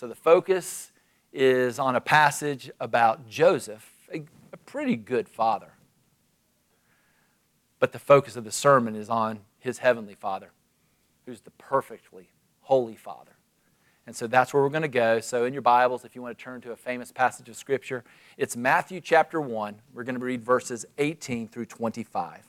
So the focus is on a passage about Joseph, a, a pretty good father. But the focus of the sermon is on his heavenly father, who's the perfectly holy father. And so that's where we're going to go. So, in your Bibles, if you want to turn to a famous passage of Scripture, it's Matthew chapter 1. We're going to read verses 18 through 25.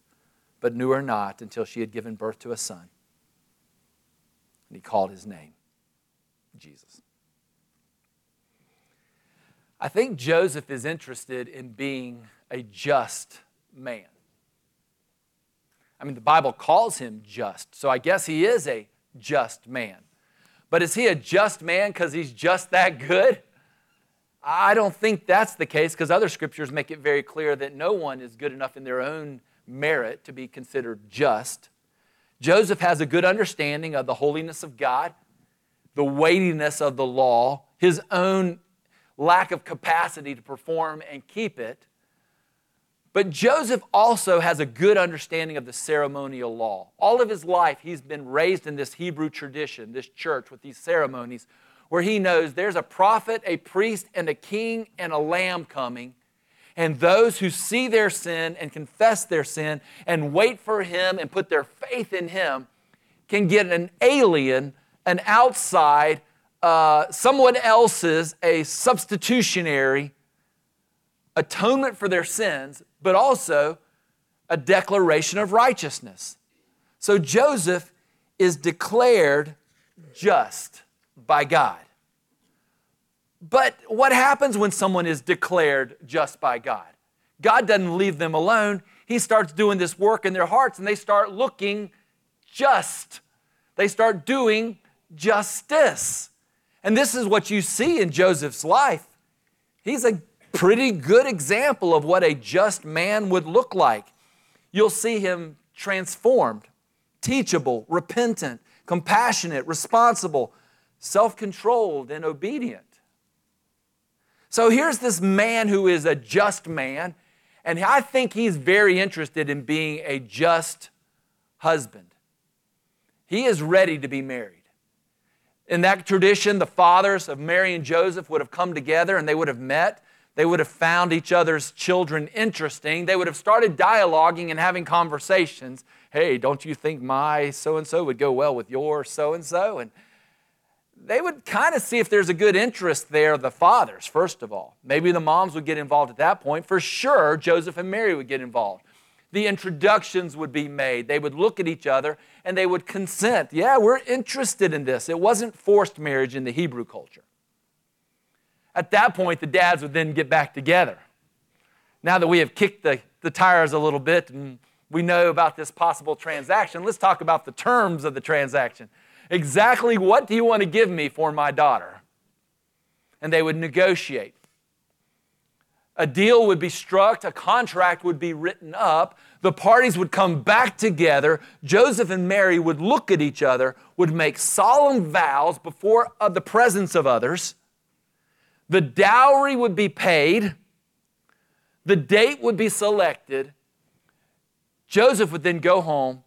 but knew her not until she had given birth to a son. And he called his name Jesus. I think Joseph is interested in being a just man. I mean, the Bible calls him just, so I guess he is a just man. But is he a just man because he's just that good? I don't think that's the case because other scriptures make it very clear that no one is good enough in their own merit to be considered just. Joseph has a good understanding of the holiness of God, the weightiness of the law, his own lack of capacity to perform and keep it. But Joseph also has a good understanding of the ceremonial law. All of his life, he's been raised in this Hebrew tradition, this church with these ceremonies, where he knows there's a prophet, a priest, and a king and a lamb coming. And those who see their sin and confess their sin and wait for Him and put their faith in Him can get an alien, an outside, uh, someone else's, a substitutionary atonement for their sins, but also a declaration of righteousness. So Joseph is declared just by God. But what happens when someone is declared just by God? God doesn't leave them alone. He starts doing this work in their hearts and they start looking just. They start doing justice. And this is what you see in Joseph's life. He's a pretty good example of what a just man would look like. You'll see him transformed, teachable, repentant, compassionate, responsible, self controlled, and obedient. So here's this man who is a just man, and I think he's very interested in being a just husband. He is ready to be married. In that tradition, the fathers of Mary and Joseph would have come together and they would have met. They would have found each other's children interesting. They would have started dialoguing and having conversations. Hey, don't you think my so and so would go well with your so and so? And they would kind of see if there's a good interest there, the fathers, first of all. Maybe the moms would get involved at that point. For sure, Joseph and Mary would get involved. The introductions would be made. They would look at each other and they would consent. Yeah, we're interested in this. It wasn't forced marriage in the Hebrew culture. At that point, the dads would then get back together. Now that we have kicked the, the tires a little bit and we know about this possible transaction, let's talk about the terms of the transaction exactly what do you want to give me for my daughter? And they would negotiate. A deal would be struck, a contract would be written up, the parties would come back together. Joseph and Mary would look at each other, would make solemn vows before uh, the presence of others. The dowry would be paid, the date would be selected. Joseph would then go home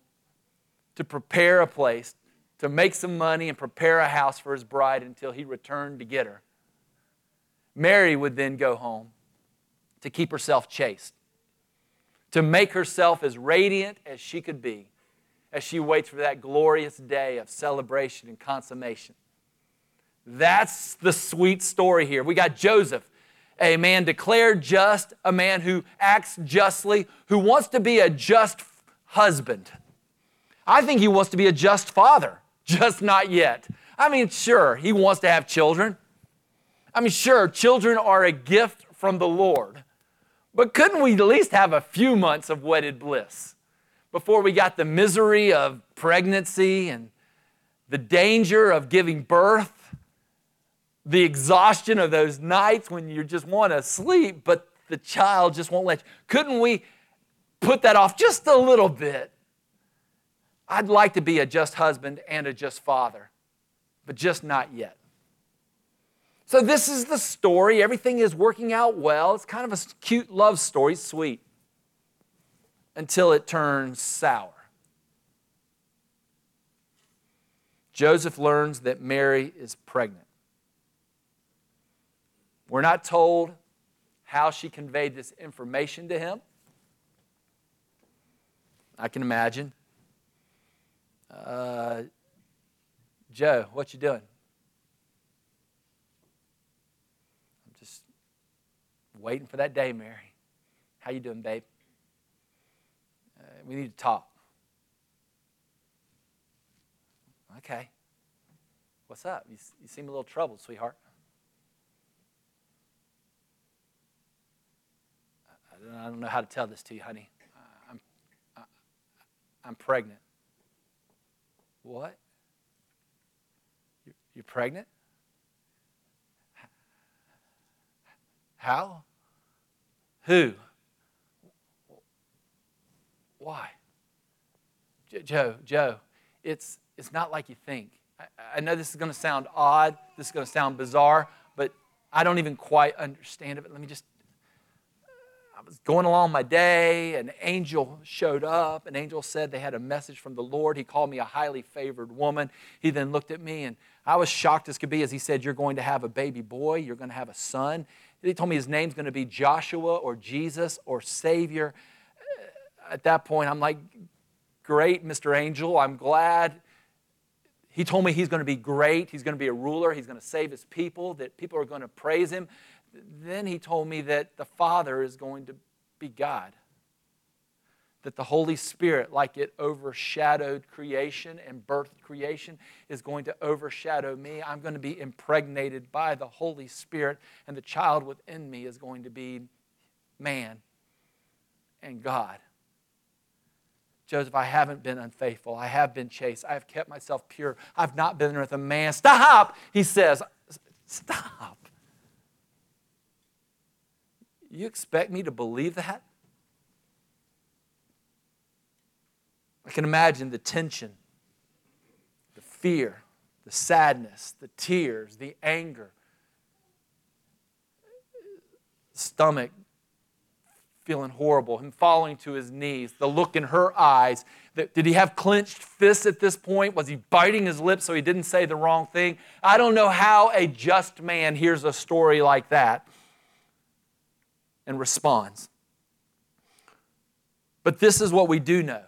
to prepare a place to make some money and prepare a house for his bride until he returned to get her. Mary would then go home to keep herself chaste, to make herself as radiant as she could be as she waits for that glorious day of celebration and consummation. That's the sweet story here. We got Joseph, a man declared just, a man who acts justly, who wants to be a just husband. I think he wants to be a just father, just not yet. I mean, sure, he wants to have children. I mean, sure, children are a gift from the Lord. But couldn't we at least have a few months of wedded bliss before we got the misery of pregnancy and the danger of giving birth, the exhaustion of those nights when you just want to sleep, but the child just won't let you? Couldn't we put that off just a little bit? I'd like to be a just husband and a just father, but just not yet. So, this is the story. Everything is working out well. It's kind of a cute love story, sweet, until it turns sour. Joseph learns that Mary is pregnant. We're not told how she conveyed this information to him. I can imagine. Uh, Joe, what you doing? I'm just waiting for that day, Mary. How you doing, babe? Uh, we need to talk. Okay. What's up? You, you seem a little troubled, sweetheart. I, don't know how to tell this to you, honey. I'm, I, I'm pregnant. What? You're pregnant? How? Who? Why? Joe, Joe, it's, it's not like you think. I, I know this is going to sound odd, this is going to sound bizarre, but I don't even quite understand it. Let me just. Was going along my day, an angel showed up. An angel said they had a message from the Lord. He called me a highly favored woman. He then looked at me, and I was shocked as could be as he said, You're going to have a baby boy, you're going to have a son. He told me his name's going to be Joshua or Jesus or Savior. At that point, I'm like, great, Mr. Angel. I'm glad. He told me he's going to be great. He's going to be a ruler. He's going to save his people, that people are going to praise him. Then he told me that the Father is going to be God that the Holy Spirit, like it overshadowed creation and birthed creation, is going to overshadow me. I'm going to be impregnated by the Holy Spirit, and the child within me is going to be man and God. Joseph, I haven't been unfaithful. I have been chaste. I have kept myself pure. I've not been with a man. Stop, he says. Stop. You expect me to believe that? I can imagine the tension, the fear, the sadness, the tears, the anger, stomach feeling horrible, him falling to his knees, the look in her eyes. Did he have clenched fists at this point? Was he biting his lips so he didn't say the wrong thing? I don't know how a just man hears a story like that and responds. But this is what we do know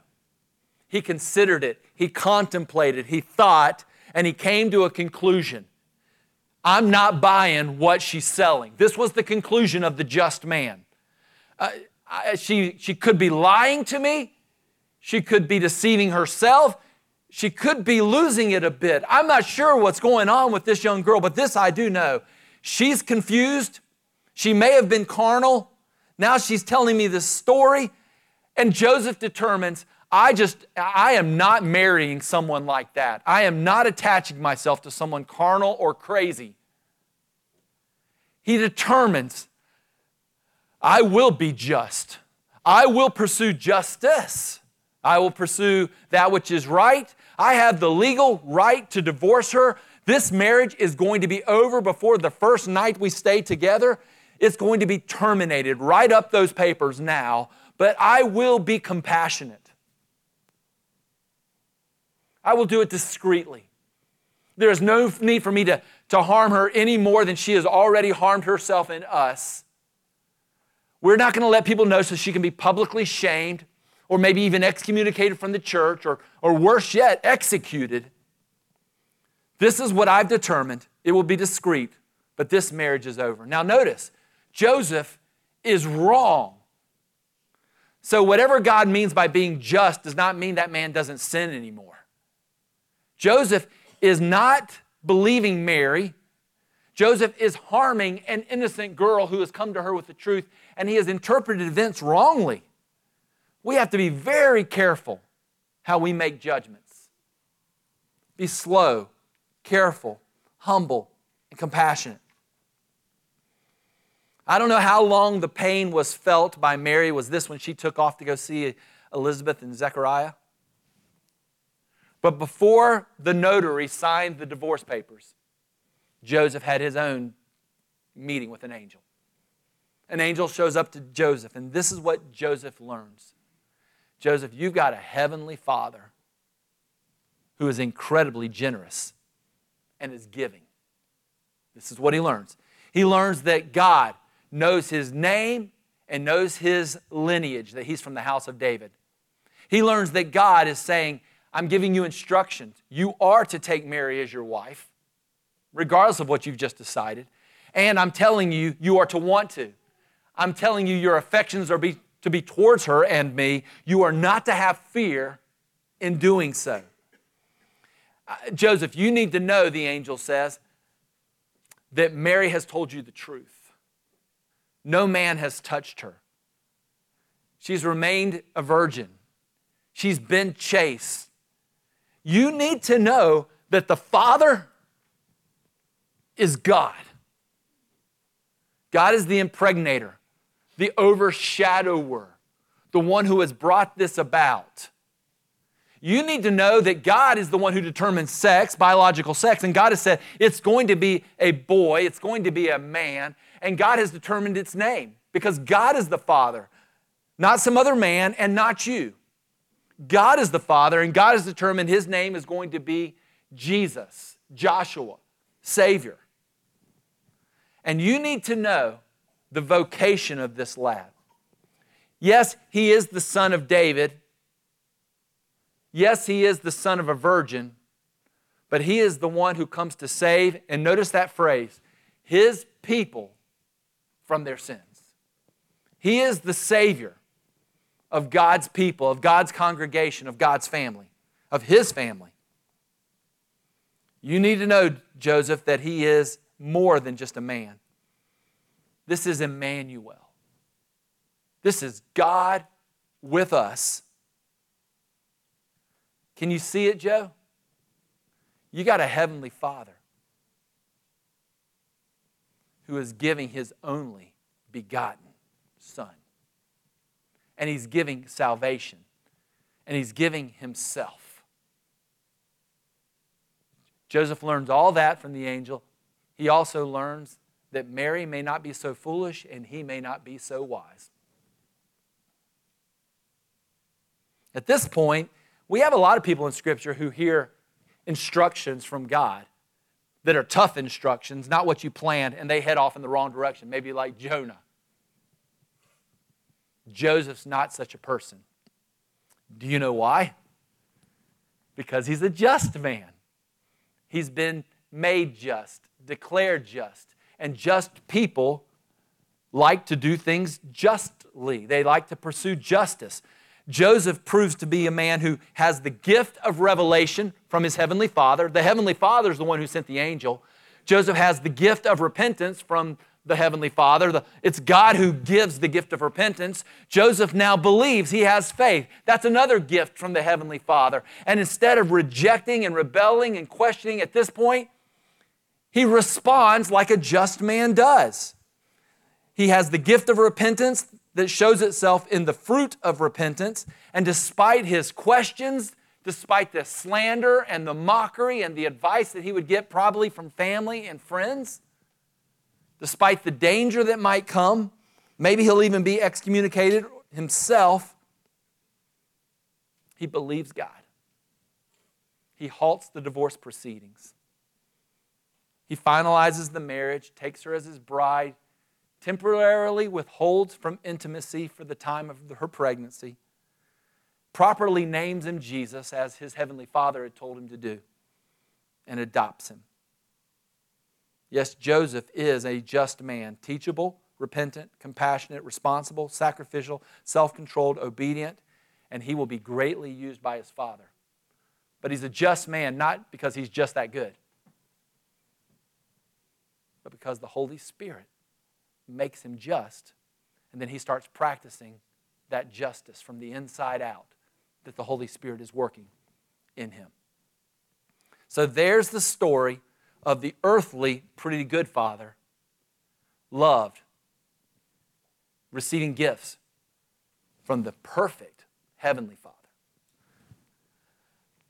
he considered it, he contemplated, he thought, and he came to a conclusion. I'm not buying what she's selling. This was the conclusion of the just man. Uh, I, she, she could be lying to me. She could be deceiving herself. She could be losing it a bit. I'm not sure what's going on with this young girl, but this I do know. She's confused. She may have been carnal. Now she's telling me this story. And Joseph determines I just, I am not marrying someone like that. I am not attaching myself to someone carnal or crazy. He determines, I will be just. I will pursue justice. I will pursue that which is right. I have the legal right to divorce her. This marriage is going to be over before the first night we stay together. It's going to be terminated. Write up those papers now, but I will be compassionate. I will do it discreetly. There is no need for me to, to harm her any more than she has already harmed herself and us. We're not going to let people know so she can be publicly shamed. or maybe even excommunicated from the church, or, or worse yet, executed. This is what I've determined. It will be discreet, but this marriage is over. Now, notice, Joseph is wrong. So, whatever God means by being just does not mean that man doesn't sin anymore. Joseph is not believing Mary. Joseph is harming an innocent girl who has come to her with the truth, and he has interpreted events wrongly. We have to be very careful how we make judgments. Be slow, careful, humble, and compassionate. I don't know how long the pain was felt by Mary. Was this when she took off to go see Elizabeth and Zechariah? But before the notary signed the divorce papers, Joseph had his own meeting with an angel. An angel shows up to Joseph, and this is what Joseph learns Joseph, you've got a heavenly father who is incredibly generous and is giving. This is what he learns. He learns that God knows his name and knows his lineage, that he's from the house of David. He learns that God is saying, I'm giving you instructions. You are to take Mary as your wife, regardless of what you've just decided. And I'm telling you, you are to want to. I'm telling you, your affections are be, to be towards her and me. You are not to have fear in doing so. Uh, Joseph, you need to know, the angel says, that Mary has told you the truth. No man has touched her. She's remained a virgin. She's been chaste. You need to know that the Father is God. God is the impregnator, the overshadower, the one who has brought this about. You need to know that God is the one who determines sex, biological sex, and God has said it's going to be a boy, it's going to be a man, and God has determined its name because God is the Father, not some other man and not you. God is the Father, and God has determined his name is going to be Jesus, Joshua, Savior. And you need to know the vocation of this lad. Yes, he is the son of David. Yes, he is the son of a virgin, but he is the one who comes to save. And notice that phrase his people from their sins. He is the Savior of God's people, of God's congregation, of God's family, of His family. You need to know, Joseph, that He is more than just a man. This is Emmanuel. This is God with us. Can you see it, Joe? You got a heavenly Father who is giving his only begotten Son. And he's giving salvation, and he's giving himself. Joseph learns all that from the angel. He also learns that Mary may not be so foolish and he may not be so wise. At this point, we have a lot of people in Scripture who hear instructions from God that are tough instructions, not what you planned, and they head off in the wrong direction, maybe like Jonah. Joseph's not such a person. Do you know why? Because he's a just man. He's been made just, declared just, and just people like to do things justly. They like to pursue justice. Joseph proves to be a man who has the gift of revelation from his heavenly father. The heavenly father is the one who sent the angel. Joseph has the gift of repentance from the heavenly father. it's God who gives the gift of repentance. Joseph now believes he has faith. That's another gift from the heavenly father. And instead of rejecting and rebelling and questioning at this point, he responds like a just man does. He has the gift of repentance that shows itself in the fruit of repentance. And despite his questions, despite the slander and the mockery and the advice that he would get probably from family and friends, despite the danger that might come, maybe he'll even be excommunicated himself, he believes God. He halts the divorce proceedings. He finalizes the marriage, takes her as his bride, temporarily withholds from intimacy for the time of her pregnancy. properly names him Jesus, as his heavenly Father had told him to do, and adopts him. Yes, Joseph is a just man, teachable, repentant, compassionate, responsible, sacrificial, self controlled, obedient, and he will be greatly used by his Father. But he's a just man, not because he's just that good, but because the Holy Spirit makes him just, and then he starts practicing that justice from the inside out that the Holy Spirit is working in him. So there's the story of the earthly, pretty good father, loved, receiving gifts from the perfect heavenly father.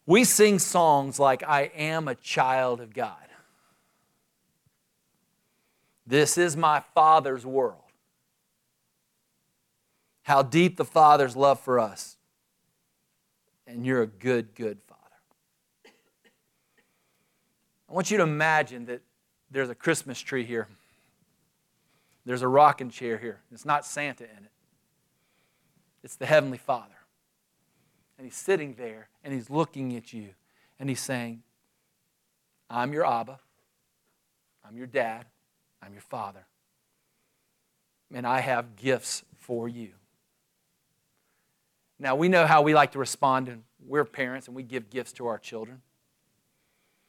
We sing songs like, I am a child of God. This is my Father's world. How deep the Father's love for us. And you're a good, good Father. I want you to imagine that there's a Christmas tree here. There's a rocking chair here. It's not Santa in it, it's the Heavenly Father. And He's sitting there and He's looking at you and He's saying, I'm your Abba, I'm your dad, I'm your father. And I have gifts for you. Now, we know how we like to respond, and we're parents and we give gifts to our children.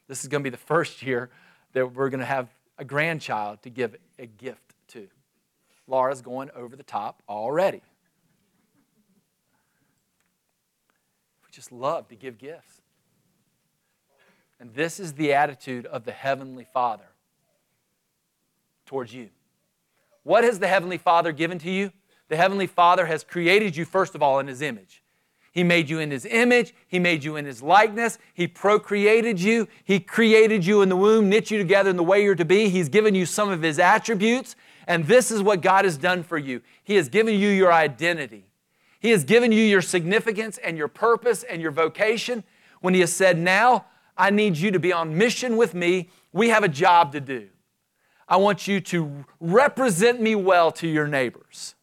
This is going to be the first year that we're going to have a grandchild to give a gift to. Laura's going over the top already. We just love to give gifts. And this is the attitude of the Heavenly Father towards you. What has the Heavenly Father given to you? The Heavenly Father has created you, first of all, in His image. He made you in His image. He made you in His likeness. He procreated you. He created you in the womb, knit you together in the way you're to be. He's given you some of His attributes. And this is what God has done for you He has given you your identity. He has given you your significance and your purpose and your vocation when He has said, Now I need you to be on mission with me. We have a job to do. I want you to represent me well to your neighbors.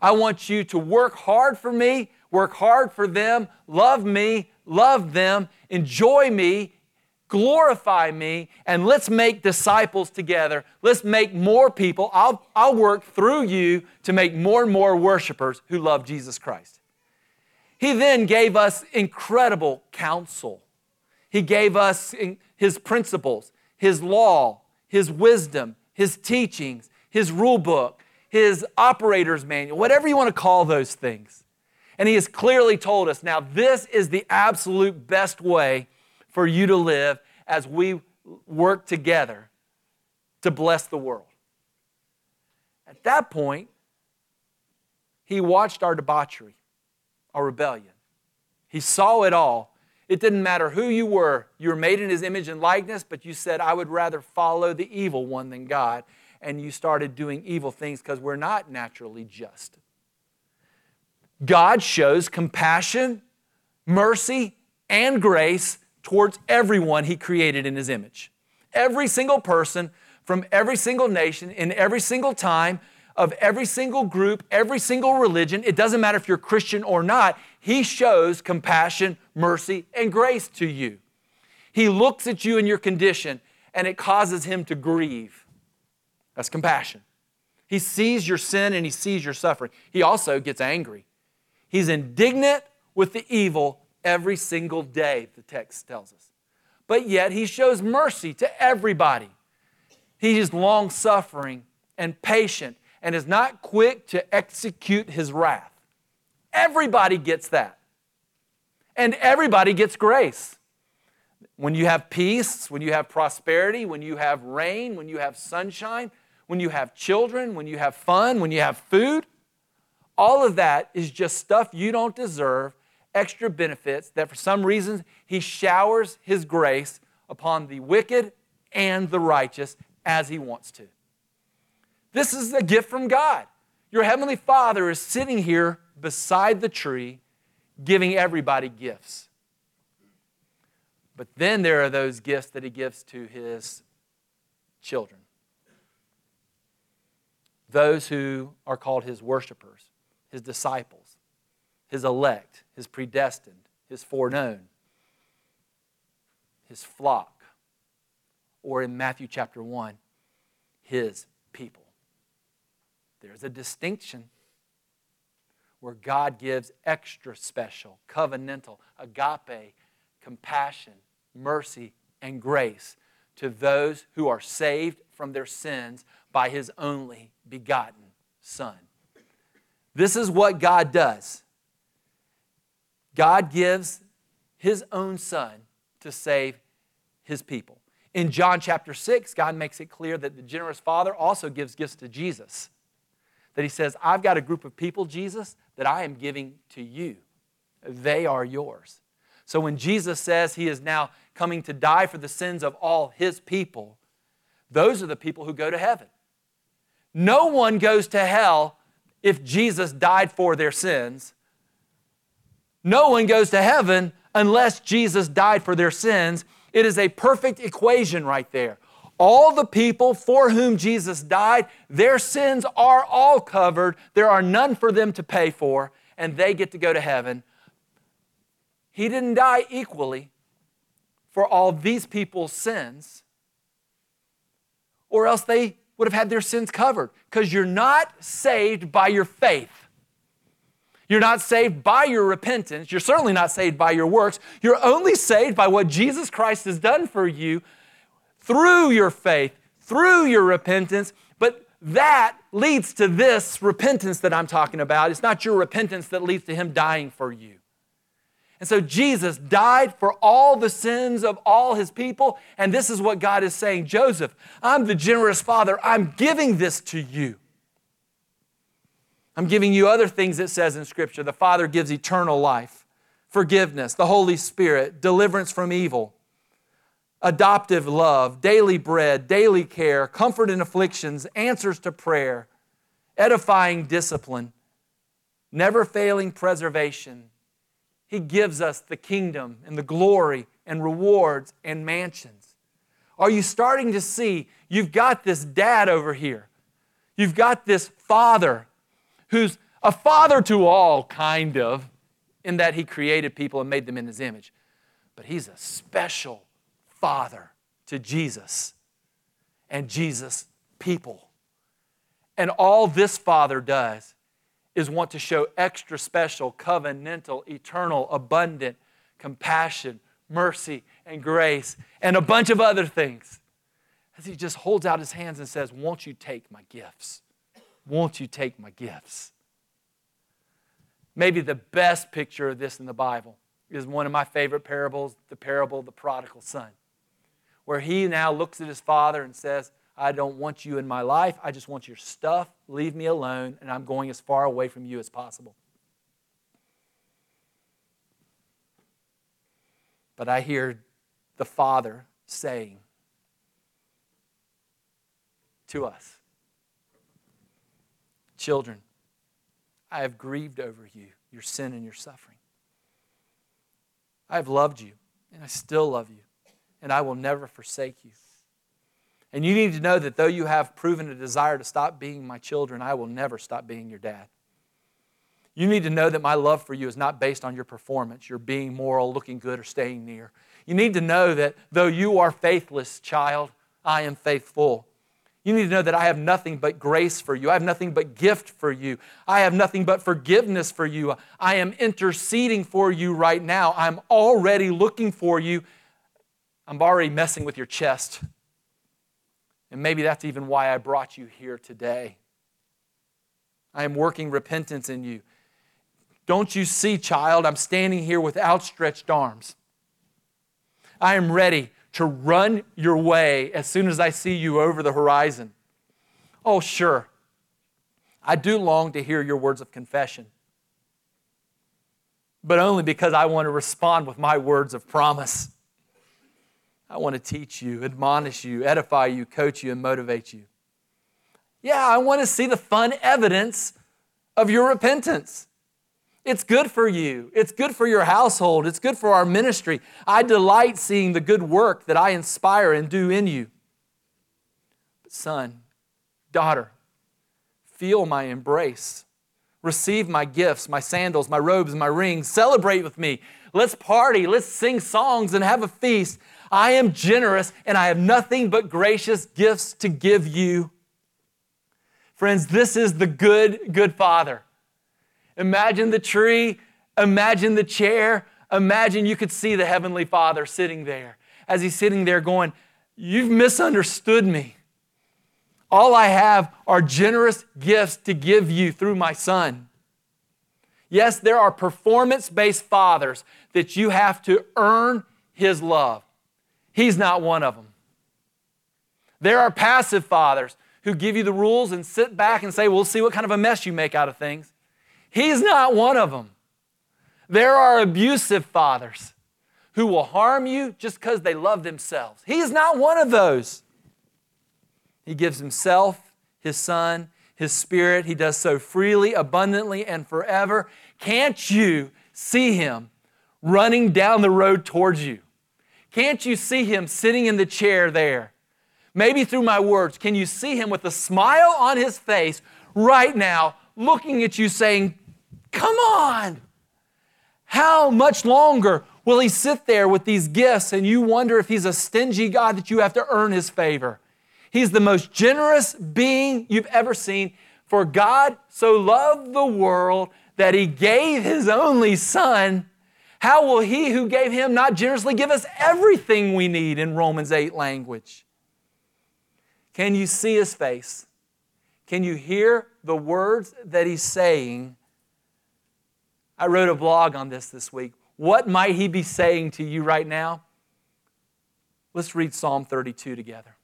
I want you to work hard for me, work hard for them, love me, love them, enjoy me, glorify me, and let's make disciples together. Let's make more people. I'll, I'll work through you to make more and more worshipers who love Jesus Christ. He then gave us incredible counsel. He gave us his principles, his law, his wisdom, his teachings, his rule book, his operator's manual, whatever you want to call those things. And he has clearly told us now, this is the absolute best way for you to live as we work together to bless the world. At that point, he watched our debauchery, our rebellion. He saw it all it didn't matter who you were. You were made in his image and likeness, but you said, I would rather follow the evil one than God. And you started doing evil things because we're not naturally just. God shows compassion, mercy, and grace towards everyone he created in his image. Every single person from every single nation in every single time of every single group, every single religion, it doesn't matter if you're Christian or not, he shows compassion, mercy, and grace to you. He looks at you in your condition and it causes him to grieve. That's compassion. He sees your sin and he sees your suffering. He also gets angry. He's indignant with the evil every single day, the text tells us. But yet he shows mercy to everybody. He is long suffering and patient and is not quick to execute his wrath. Everybody gets that. And everybody gets grace. When you have peace, when you have prosperity, when you have rain, when you have sunshine, when you have children, when you have fun, when you have food, all of that is just stuff you don't deserve, extra benefits that for some reason He showers His grace upon the wicked and the righteous as He wants to. This is a gift from God. Your Heavenly Father is sitting here beside the tree giving everybody gifts. But then there are those gifts that He gives to His children. Those who are called His worshipers, His disciples, his elect, his predestined, his foreknown, his flock, or in Matthew chapter 1, his people. There's a distinction where God gives extra special, covenantal, agape, compassion, mercy, and grace to those who are saved from their sins by his only begotten Son. This is what God does God gives his own Son to save his people. In John chapter 6, God makes it clear that the generous Father also gives gifts to Jesus. That he says, I've got a group of people, Jesus, that I am giving to you. They are yours. So when Jesus says he is now coming to die for the sins of all his people, those are the people who go to heaven. No one goes to hell if Jesus died for their sins. No one goes to heaven unless Jesus died for their sins. It is a perfect equation right there. All the people for whom Jesus died, their sins are all covered. There are none for them to pay for, and they get to go to heaven. He didn't die equally for all these people's sins, or else they would have had their sins covered. Because you're not saved by your faith. You're not saved by your repentance. You're certainly not saved by your works. You're only saved by what Jesus Christ has done for you through your faith, through your repentance. But that leads to this repentance that I'm talking about. It's not your repentance that leads to Him dying for you. And so Jesus died for all the sins of all his people. And this is what God is saying Joseph, I'm the generous father. I'm giving this to you. I'm giving you other things it says in Scripture. The Father gives eternal life, forgiveness, the Holy Spirit, deliverance from evil, adoptive love, daily bread, daily care, comfort in afflictions, answers to prayer, edifying discipline, never failing preservation he gives us the kingdom and the glory and rewards and mansions. Are you starting to see you've got this dad over here? You've got this father who's a father to all, kind of, in that he created people and made them in his image. But he's a special father to Jesus and Jesus' people. And all this father does is want to show extra special, covenantal, eternal, abundant compassion, mercy, and grace, and a bunch of other things. As he just holds out his hands and says, Won't you take my gifts? Won't you take my gifts? Maybe the best picture of this in the Bible is one of my favorite parables, the parable of the prodigal son, where he now looks at his father and says, I don't want you in my life. I just want your stuff. Leave me alone, and I'm going as far away from you as possible. But I hear the Father saying to us, Children, I have grieved over you, your sin and your suffering. I have loved you, and I still love you, and I will never forsake you. And you need to know that though you have proven a desire to stop being my children, I will never stop being your dad. You need to know that my love for you is not based on your performance, your being moral, looking good, or staying near. You need to know that though you are faithless, child, I am faithful. You need to know that I have nothing but grace for you. I have nothing but gift for you. I have nothing but forgiveness for you. I am interceding for you right now. I'm already looking for you. I'm already messing with your chest. And maybe that's even why I brought you here today. I am working repentance in you. Don't you see, child? I'm standing here with outstretched arms. I am ready to run your way as soon as I see you over the horizon. Oh, sure. I do long to hear your words of confession, but only because I want to respond with my words of promise. I want to teach you, admonish you, edify you, coach you, and motivate you. Yeah, I want to see the fun evidence of your repentance. It's good for you. It's good for your household. It's good for our ministry. I delight seeing the good work that I inspire and do in you. But, son, daughter, feel my embrace. Receive my gifts, my sandals, my robes, my rings. Celebrate with me. Let's party. Let's sing songs and have a feast. I am generous and I have nothing but gracious gifts to give you. Friends, this is the good, good Father. Imagine the tree, imagine the chair, imagine you could see the Heavenly Father sitting there as he's sitting there going, You've misunderstood me. All I have are generous gifts to give you through my son. Yes, there are performance based fathers that you have to earn his love. He's not one of them. There are passive fathers who give you the rules and sit back and say, We'll see what kind of a mess you make out of things. He's not one of them. There are abusive fathers who will harm you just because they love themselves. He's not one of those. He gives Himself, His Son, His Spirit. He does so freely, abundantly, and forever. Can't you see Him running down the road towards you? Can't you see Him sitting in the chair there? Maybe through my words, can you see Him with a smile on His face right now, looking at you saying, Come on! How much longer will He sit there with these gifts and you wonder if He's a stingy God that you have to earn His favor? He's the most generous being you've ever seen. For God so loved the world that he gave his only son. How will he who gave him not generously give us everything we need in Romans 8 language? Can you see his face? Can you hear the words that he's saying? I wrote a blog on this this week. What might he be saying to you right now? Let's read Psalm 32 together.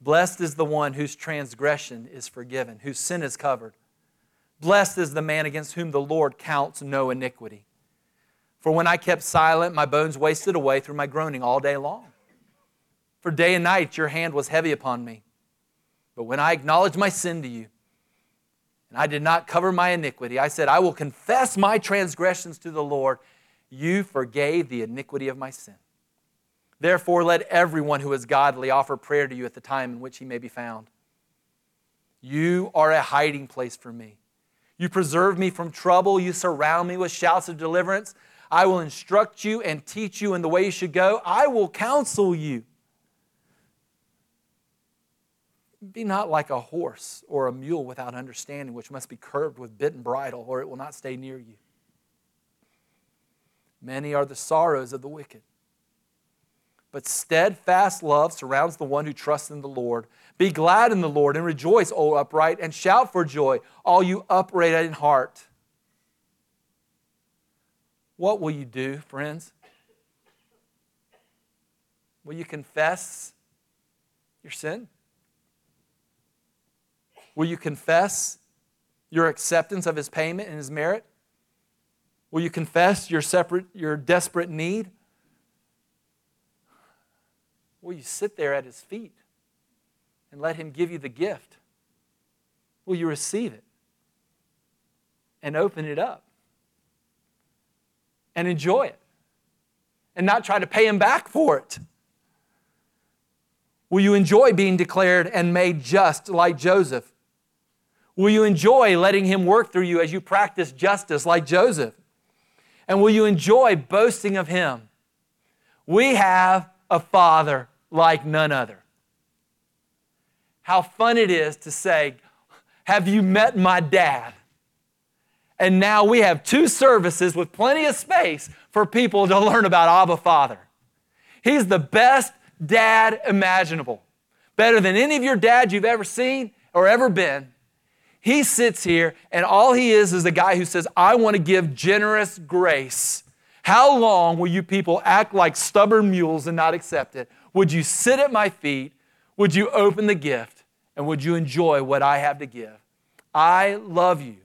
Blessed is the one whose transgression is forgiven, whose sin is covered. Blessed is the man against whom the Lord counts no iniquity. For when I kept silent, my bones wasted away through my groaning all day long. For day and night your hand was heavy upon me. But when I acknowledged my sin to you, and I did not cover my iniquity, I said, I will confess my transgressions to the Lord. You forgave the iniquity of my sin. Therefore, let everyone who is godly offer prayer to you at the time in which he may be found. You are a hiding place for me. You preserve me from trouble. You surround me with shouts of deliverance. I will instruct you and teach you in the way you should go. I will counsel you. Be not like a horse or a mule without understanding, which must be curbed with bit and bridle, or it will not stay near you. Many are the sorrows of the wicked but steadfast love surrounds the one who trusts in the Lord. Be glad in the Lord and rejoice, O upright, and shout for joy, all you upright in heart. What will you do, friends? Will you confess your sin? Will you confess your acceptance of his payment and his merit? Will you confess your separate your desperate need? Will you sit there at his feet and let him give you the gift? Will you receive it and open it up and enjoy it and not try to pay him back for it? Will you enjoy being declared and made just like Joseph? Will you enjoy letting him work through you as you practice justice like Joseph? And will you enjoy boasting of him? We have a Father like none other. How fun it is to say, Have you met my dad? And now we have two services with plenty of space for people to learn about Abba Father. He's the best dad imaginable, better than any of your dads you've ever seen or ever been. He sits here, and all he is is a guy who says, I want to give generous grace how long will you people act like stubborn mules and not accept it? Would you sit at my feet? Would you open the gift? And would you enjoy what I have to give? I love you.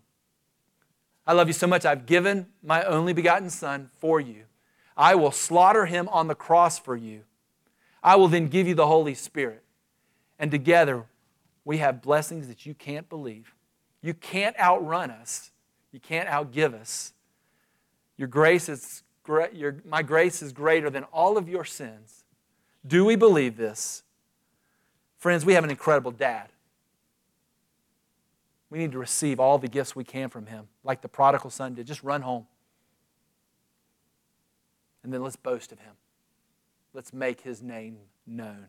I love you so much, I've given my only begotten Son for you. I will slaughter him on the cross for you. I will then give you the Holy Spirit. And together, we have blessings that you can't believe. You can't outrun us, you can't outgive us. Your grace is your, my grace is greater than all of your sins. Do we believe this? Friends, we have an incredible dad. We need to receive all the gifts we can from him, like the prodigal son did. Just run home. And then let's boast of him. Let's make his name known.